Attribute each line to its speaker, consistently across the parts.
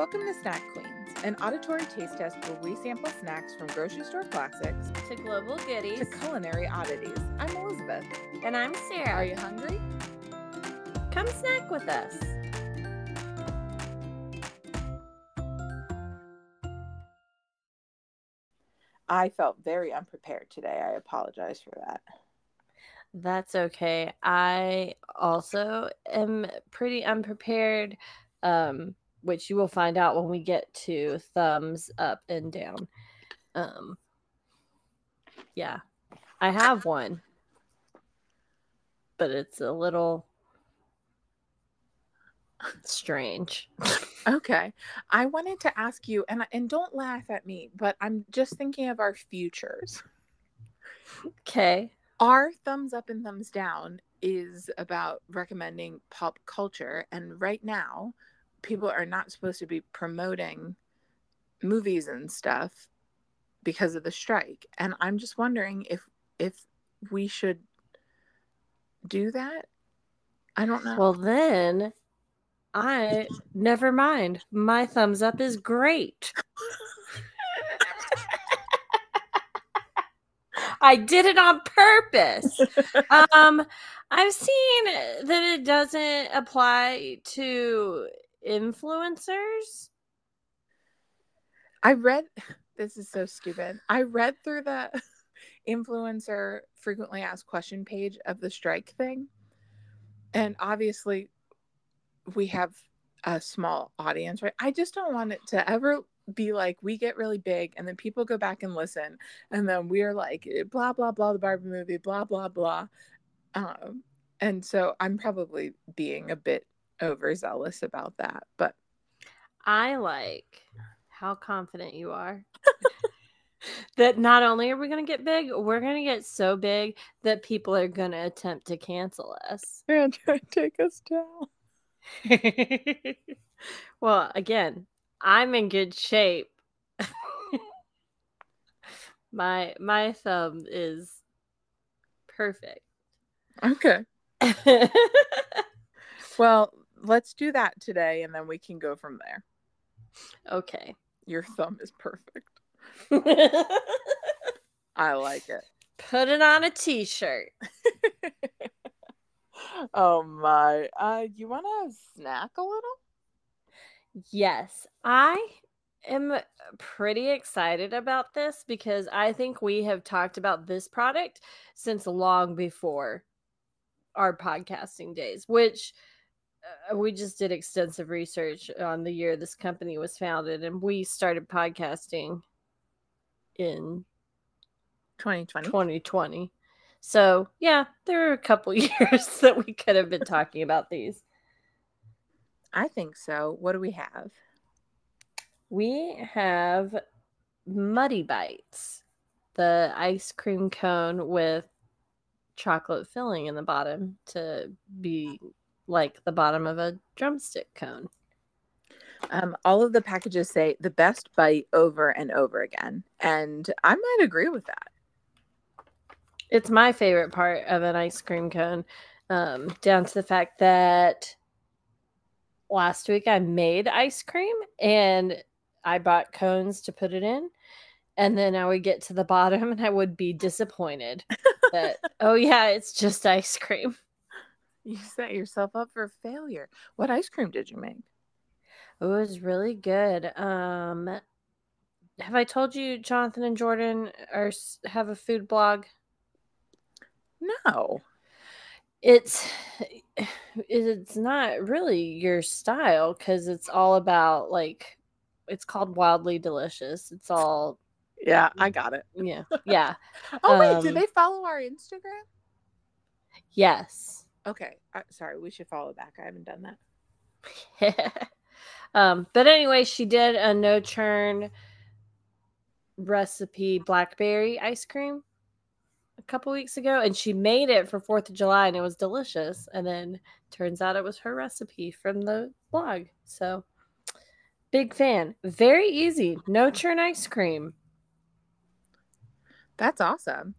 Speaker 1: Welcome to Snack Queens, an auditory taste test where we sample snacks from grocery store classics
Speaker 2: to global goodies to
Speaker 1: culinary oddities. I'm Elizabeth.
Speaker 2: And I'm Sarah.
Speaker 1: Are you hungry?
Speaker 2: Come snack with us.
Speaker 1: I felt very unprepared today. I apologize for that.
Speaker 2: That's okay. I also am pretty unprepared, um, which you will find out when we get to thumbs up and down. Um, yeah, I have one, but it's a little strange.
Speaker 1: Okay. I wanted to ask you, and and don't laugh at me, but I'm just thinking of our futures.
Speaker 2: Okay.
Speaker 1: Our thumbs up and thumbs down is about recommending pop culture, and right now, people are not supposed to be promoting movies and stuff because of the strike. And I'm just wondering if if we should do that. I don't know.
Speaker 2: Well, then I never mind. My thumbs up is great. I did it on purpose. Um, I've seen that it doesn't apply to influencers.
Speaker 1: I read this is so stupid. I read through the influencer frequently asked question page of the strike thing. And obviously we have a small audience, right? I just don't want it to ever be like we get really big and then people go back and listen and then we're like blah blah blah the Barbie movie, blah blah blah. Um and so I'm probably being a bit overzealous about that, but
Speaker 2: I like how confident you are. that not only are we going to get big, we're going to get so big that people are going to attempt to cancel us.
Speaker 1: they're try to take us down.
Speaker 2: well, again, I'm in good shape. my my thumb is perfect.
Speaker 1: Okay. Well, let's do that today and then we can go from there.
Speaker 2: okay.
Speaker 1: Your thumb is perfect. I like it.
Speaker 2: Put it on a t-shirt.
Speaker 1: oh my. Uh you want to snack a little?
Speaker 2: Yes, I am pretty excited about this because I think we have talked about this product since long before our podcasting days, which uh, we just did extensive research on the year this company was founded and we started podcasting in
Speaker 1: 2020.
Speaker 2: 2020. So, yeah, there are a couple years that we could have been talking about these.
Speaker 1: I think so. What do we have?
Speaker 2: We have Muddy Bites, the ice cream cone with chocolate filling in the bottom to be like the bottom of a drumstick cone.
Speaker 1: Um all of the packages say the best bite over and over again. And I might agree with that.
Speaker 2: It's my favorite part of an ice cream cone, um, down to the fact that last week I made ice cream and I bought cones to put it in. And then I would get to the bottom and I would be disappointed that, oh, yeah, it's just ice cream.
Speaker 1: You set yourself up for failure. What ice cream did you make?
Speaker 2: It was really good. Um, have I told you Jonathan and Jordan are have a food blog?
Speaker 1: No.
Speaker 2: It's it's not really your style because it's all about like it's called Wildly Delicious. It's all
Speaker 1: Yeah, I got it.
Speaker 2: yeah yeah
Speaker 1: Oh wait, did
Speaker 2: Um,
Speaker 1: they follow our Instagram?
Speaker 2: yes.
Speaker 1: Okay. Uh, sorry, we should follow back. I haven't done that.
Speaker 2: um, but anyway, she did a no churn recipe blackberry ice cream a couple weeks ago, and she made it for Fourth of July, and it was delicious. And then turns out it was her recipe from the blog. So big fan. Very easy. No churn ice cream.
Speaker 1: That's awesome.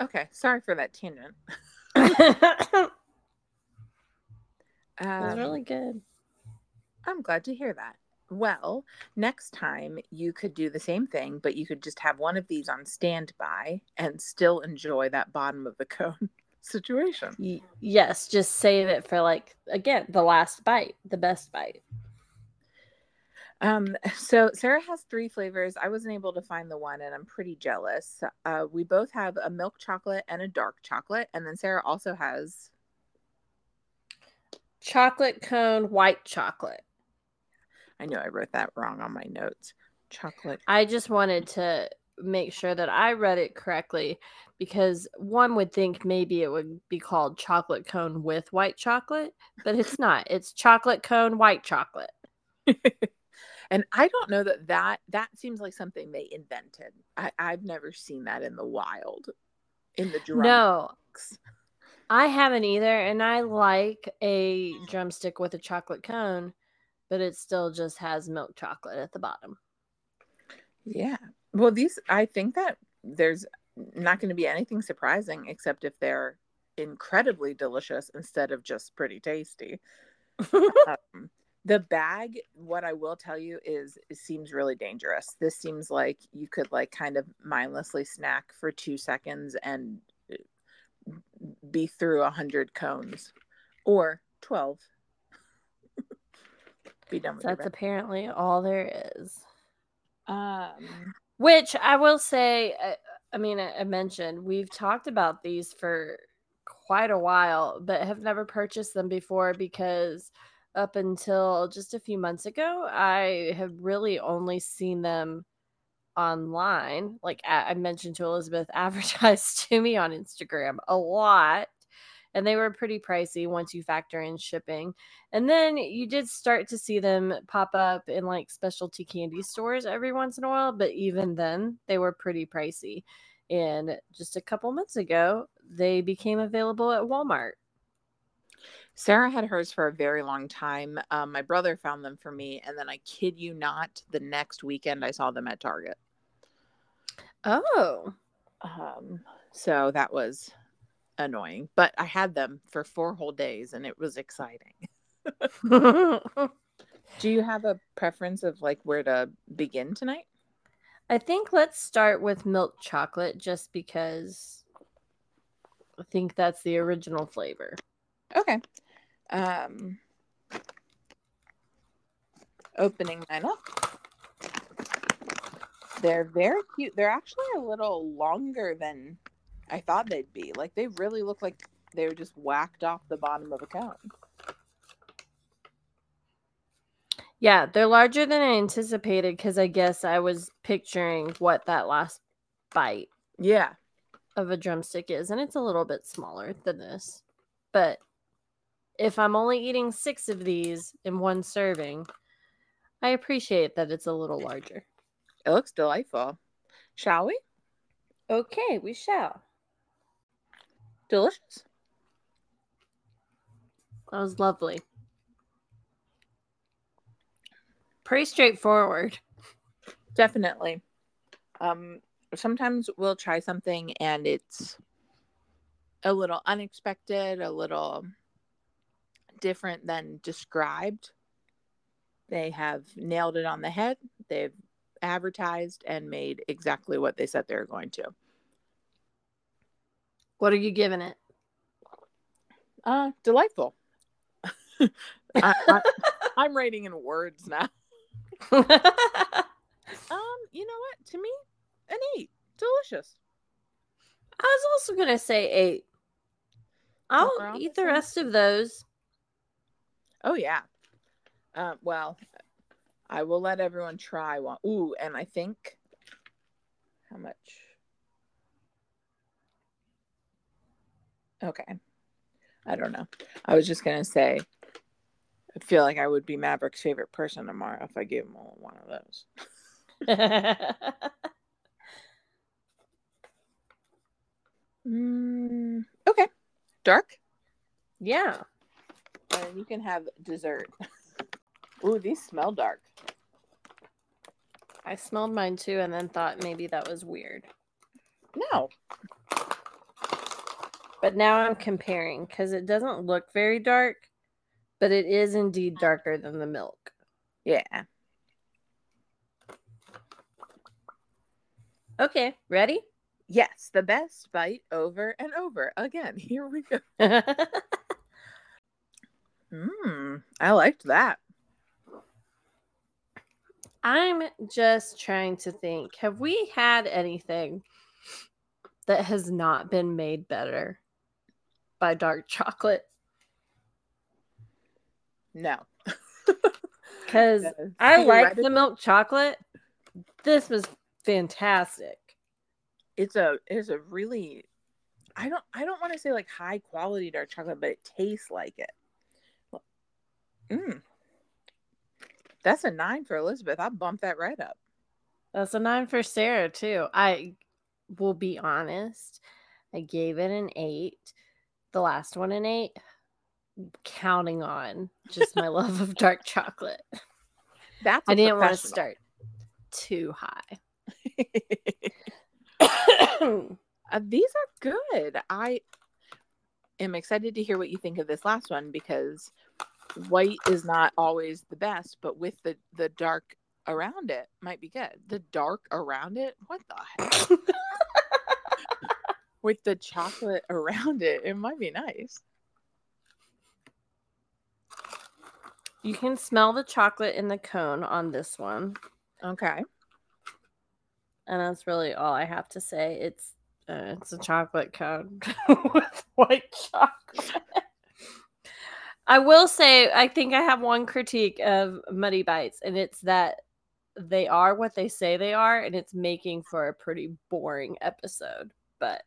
Speaker 1: Okay, sorry for that tangent.
Speaker 2: it was
Speaker 1: Um,
Speaker 2: really good.
Speaker 1: I'm glad to hear that. Well, next time you could do the same thing, but you could just have one of these on standby and still enjoy that bottom of the cone situation.
Speaker 2: Y- yes, just save it for like again the last bite, the best bite.
Speaker 1: Um, so Sarah has three flavors. I wasn't able to find the one, and I'm pretty jealous. Uh, we both have a milk chocolate and a dark chocolate, and then Sarah also has
Speaker 2: chocolate cone white chocolate.
Speaker 1: I know I wrote that wrong on my notes. Chocolate.
Speaker 2: I just wanted to make sure that I read it correctly because one would think maybe it would be called chocolate cone with white chocolate, but it's not. It's chocolate cone white chocolate.
Speaker 1: and I don't know that that that seems like something they invented. I, I've never seen that in the wild. In the drum.
Speaker 2: No, I haven't either, and I like a drumstick with a chocolate cone, but it still just has milk chocolate at the bottom.
Speaker 1: Yeah. Well, these I think that there's not going to be anything surprising except if they're incredibly delicious instead of just pretty tasty. um, the bag, what I will tell you is it seems really dangerous. This seems like you could like kind of mindlessly snack for two seconds and uh, be through a hundred cones or 12
Speaker 2: be done with that's apparently all there is.
Speaker 1: Um
Speaker 2: which i will say uh, I mean, I mentioned we've talked about these for quite a while, but have never purchased them before because up until just a few months ago, I have really only seen them online. Like I mentioned to Elizabeth, advertised to me on Instagram a lot and they were pretty pricey once you factor in shipping. And then you did start to see them pop up in like specialty candy stores every once in a while, but even then they were pretty pricey. And just a couple months ago, they became available at Walmart.
Speaker 1: Sarah had hers for a very long time. Um, my brother found them for me, and then I kid you not, the next weekend I saw them at Target.
Speaker 2: Oh.
Speaker 1: Um, so that was annoying, but I had them for four whole days and it was exciting. Do you have a preference of like where to begin tonight?
Speaker 2: I think let's start with milk chocolate just because I think that's the original flavor.
Speaker 1: Okay. Um opening mine up. They're very cute. They're actually a little longer than I thought they'd be. Like they really look like they were just whacked off the bottom of a cone.
Speaker 2: Yeah, they're larger than I anticipated because I guess I was picturing what that last bite
Speaker 1: yeah
Speaker 2: of a drumstick is, and it's a little bit smaller than this. But if I'm only eating six of these in one serving, I appreciate that it's a little larger.
Speaker 1: It looks delightful. Shall we?
Speaker 2: Okay, we shall.
Speaker 1: Delicious.
Speaker 2: That was lovely. Pretty straightforward.
Speaker 1: Definitely. Um, sometimes we'll try something and it's a little unexpected, a little different than described. They have nailed it on the head. They've advertised and made exactly what they said they were going to.
Speaker 2: What are you giving it?
Speaker 1: Uh, delightful. I, am writing in words now. um, you know what? To me, an eight. Delicious.
Speaker 2: I was also gonna say eight. I'll eat the rest of those.
Speaker 1: Oh yeah. Uh, well, I will let everyone try one. Ooh, and I think how much? Okay. I don't know. I was just gonna say I feel like I would be Maverick's favorite person tomorrow if I gave him one of those. mm, okay. Dark?
Speaker 2: Yeah.
Speaker 1: And you can have dessert. Ooh, these smell dark.
Speaker 2: I smelled mine too and then thought maybe that was weird.
Speaker 1: No.
Speaker 2: But now I'm comparing because it doesn't look very dark, but it is indeed darker than the milk.
Speaker 1: Yeah.
Speaker 2: Okay, ready?
Speaker 1: Yes, the best bite over and over. Again, here we go. Mmm, I liked that.
Speaker 2: I'm just trying to think. Have we had anything that has not been made better by dark chocolate?
Speaker 1: No.
Speaker 2: Because I like the milk chocolate. This was fantastic.
Speaker 1: it's a it's a really I don't I don't want to say like high quality dark chocolate, but it tastes like it. Mm. That's a nine for Elizabeth. I bumped that right up.
Speaker 2: That's a nine for Sarah, too. I will be honest. I gave it an eight. The last one an eight. Counting on just my love of dark chocolate.
Speaker 1: That's
Speaker 2: I didn't want to start too high.
Speaker 1: Uh, these are good. I am excited to hear what you think of this last one because white is not always the best, but with the the dark around it might be good. The dark around it, what the heck? with the chocolate around it, it might be nice.
Speaker 2: you can smell the chocolate in the cone on this one.
Speaker 1: Okay.
Speaker 2: And that's really all I have to say. It's uh, it's a chocolate cone with white chocolate. I will say, I think I have one critique of Muddy Bites, and it's that they are what they say they are, and it's making for a pretty boring episode. But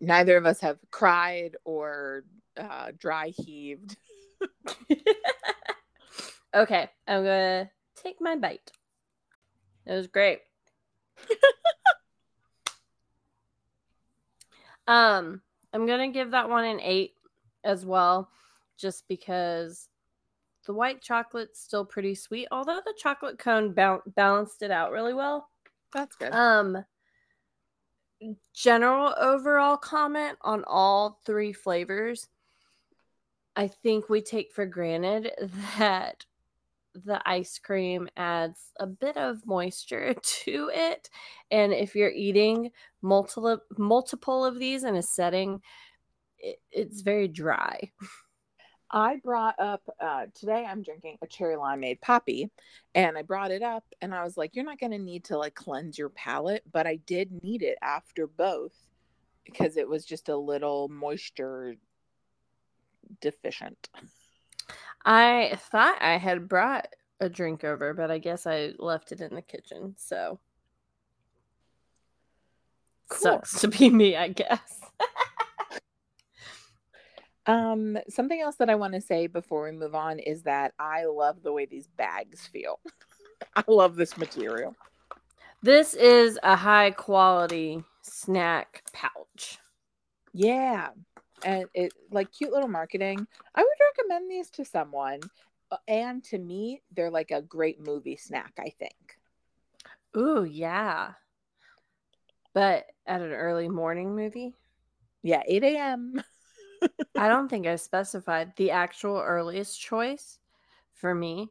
Speaker 1: Neither of us have cried or uh, dry heaved.
Speaker 2: okay, I'm gonna take my bite. It was great. um, I'm gonna give that one an eight as well, just because the white chocolate's still pretty sweet, although the chocolate cone bal- balanced it out really well.
Speaker 1: That's good.
Speaker 2: Um, general overall comment on all three flavors. I think we take for granted that the ice cream adds a bit of moisture to it. And if you're eating multiple multiple of these in a setting, it, it's very dry.
Speaker 1: I brought up uh, today. I'm drinking a cherry limeade Poppi, and I brought it up, and I was like, "You're not going to need to like cleanse your palate," but I did need it after both because it was just a little moisture deficient.
Speaker 2: I thought I had brought a drink over, but I guess I left it in the kitchen. So
Speaker 1: Cool.
Speaker 2: sucks to be me, I guess.
Speaker 1: Um, something else that I want to say before we move on is that I love the way these bags feel. I love this material.
Speaker 2: This is a high quality snack pouch.
Speaker 1: Yeah. And it like cute little marketing. I would recommend these to someone. uh, And to me, they're like a great movie snack, I think.
Speaker 2: Ooh, yeah. But at an early morning movie,
Speaker 1: Yeah, 8 a.m.
Speaker 2: I don't think I specified the actual earliest choice for me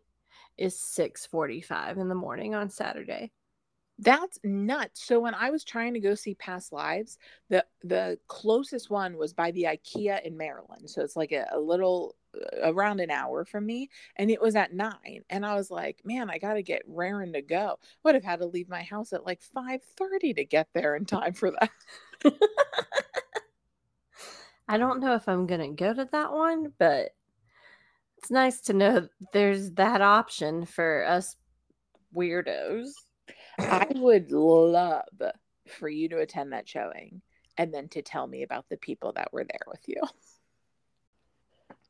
Speaker 2: is 6:45 in the morning on Saturday.
Speaker 1: That's nuts. So when I was trying to go see Past Lives, the the closest one was by the IKEA in Maryland. So it's like a, a little uh, around an hour from me, and it was at nine. And I was like, man, I got to get raring to go. Would have had to leave my house at like five thirty to get there in time for that.
Speaker 2: I don't know if I'm going to go to that one, but it's nice to know there's that option for us weirdos.
Speaker 1: I would love for you to attend that showing and then to tell me about the people that were there with you.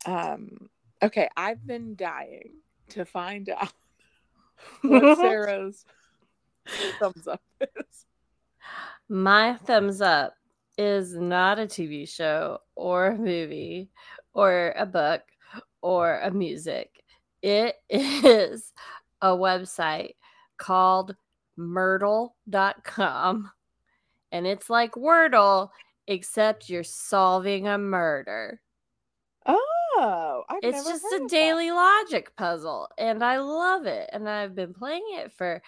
Speaker 1: Um okay, I've been dying to find out what Sarah's thumbs up is.
Speaker 2: My thumbs up is not a TV show or a movie or a book or a music. It is a website called murdle.com. And it's like Wordle, except you're solving a murder.
Speaker 1: Oh, I've
Speaker 2: it's just a
Speaker 1: of that.
Speaker 2: daily logic puzzle, and I love it. And I've been playing it for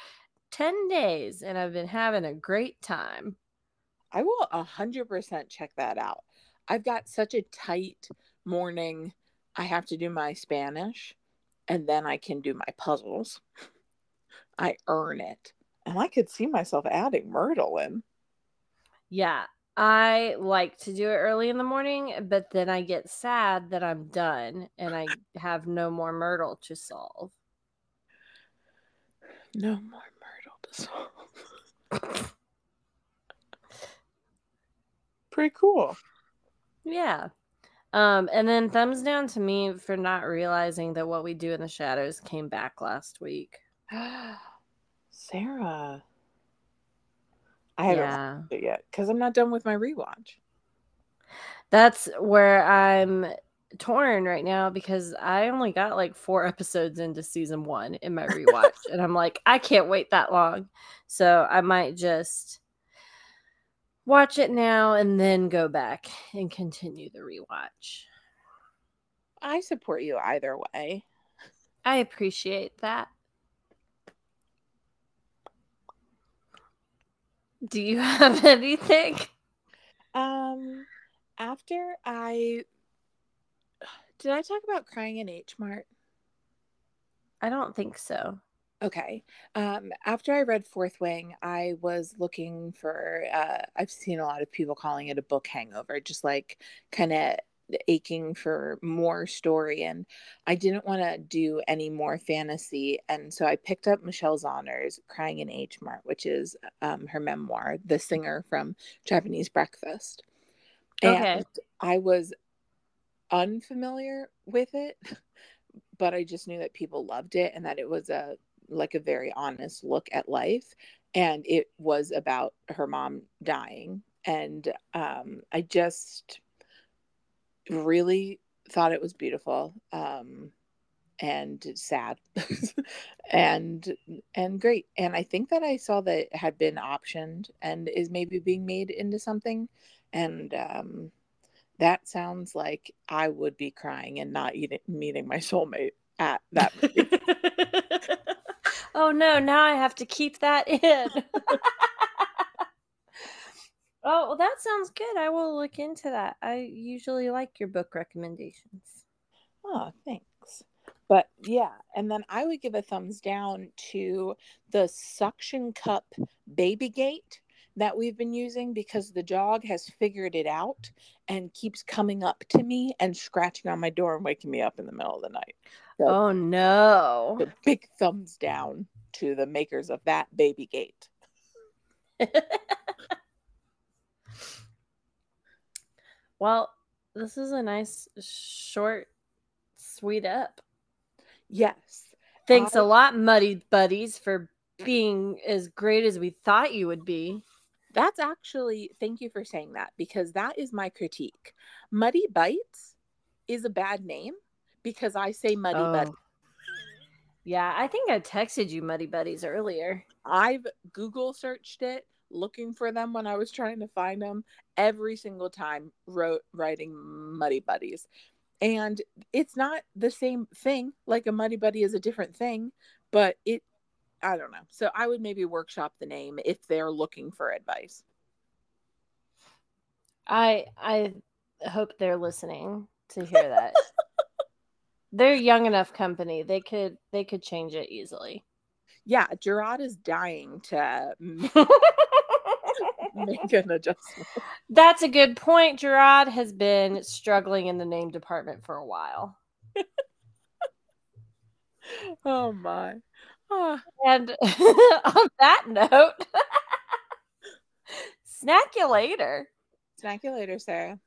Speaker 2: 10 days, and I've been having a great time.
Speaker 1: I will a hundred percent check that out. I've got such a tight morning. I have to do my Spanish, and then I can do my puzzles. I earn it, and I could see myself adding Murdle in.
Speaker 2: Yeah, I like to do it early in the morning, but then I get sad that I'm done and I have no more Murdle to solve.
Speaker 1: No more Murdle to solve. Pretty cool.
Speaker 2: Yeah. Um, and then thumbs down to me for not realizing that what we do in the shadows came back last week.
Speaker 1: Sarah. I haven't
Speaker 2: Yeah.
Speaker 1: watched it yet because I'm not done with my rewatch.
Speaker 2: That's where I'm torn right now because I only got like four episodes into season one in my rewatch. and I'm like, I can't wait that long. So I might just watch it now and then go back and continue the rewatch.
Speaker 1: I support you either way.
Speaker 2: I appreciate that. Do you have anything?
Speaker 1: Um, after I did I talk about crying in H Mart?
Speaker 2: I don't think so.
Speaker 1: Okay. Um, after I read Fourth Wing, I was looking for. Uh, I've seen a lot of people calling it a book hangover, just like kind of aching for more story. And I didn't want to do any more fantasy, and so I picked up Michelle Zauner's "Crying in H Mart," which is um, her memoir, the singer from Japanese Breakfast.
Speaker 2: Okay.
Speaker 1: And I was unfamiliar with it, but I just knew that people loved it and that it was a like a very honest look at life and it was about her mom dying and um I just really thought it was beautiful um and sad and and great and i think that i saw that it had been optioned and is maybe being made into something and um that sounds like I would be crying and not eating, meeting my soulmate at that.
Speaker 2: oh no, now I have to keep that in. oh, well, that sounds good. I will look into that. I usually like your book recommendations.
Speaker 1: oh, thanks. But yeah, and then I would give a thumbs down to the suction cup baby gate that we've been using because the dog has figured it out and keeps coming up to me and scratching on my door and waking me up in the middle of the night. So
Speaker 2: Oh no.
Speaker 1: a big thumbs down to the makers of that baby gate.
Speaker 2: well, this is a nice short sweet up.
Speaker 1: Yes.
Speaker 2: Thanks
Speaker 1: I-
Speaker 2: a lot, Muddy Buddies, for being as great as we thought you would be.
Speaker 1: That's actually, thank you for saying that because that is my critique. Muddy Bites is a bad name because I say Muddy
Speaker 2: Oh.
Speaker 1: Buddy.
Speaker 2: Yeah, I think I texted you Muddy Buddies earlier.
Speaker 1: I've Google searched it looking for them when I was trying to find them every single time wrote writing Muddy Buddies. And it's not the same thing. Like a Muddy Buddy is a different thing, but it I don't know. So I would maybe workshop the name if they're looking for advice.
Speaker 2: I I hope they're listening to hear that. they're young enough company. They could they could change it easily.
Speaker 1: Yeah, Gerard is dying to make an adjustment.
Speaker 2: That's a good point. Gerard has been struggling in the name department for a while.
Speaker 1: oh my. Oh.
Speaker 2: And on that note, snack you later.
Speaker 1: Snack you later, Sarah.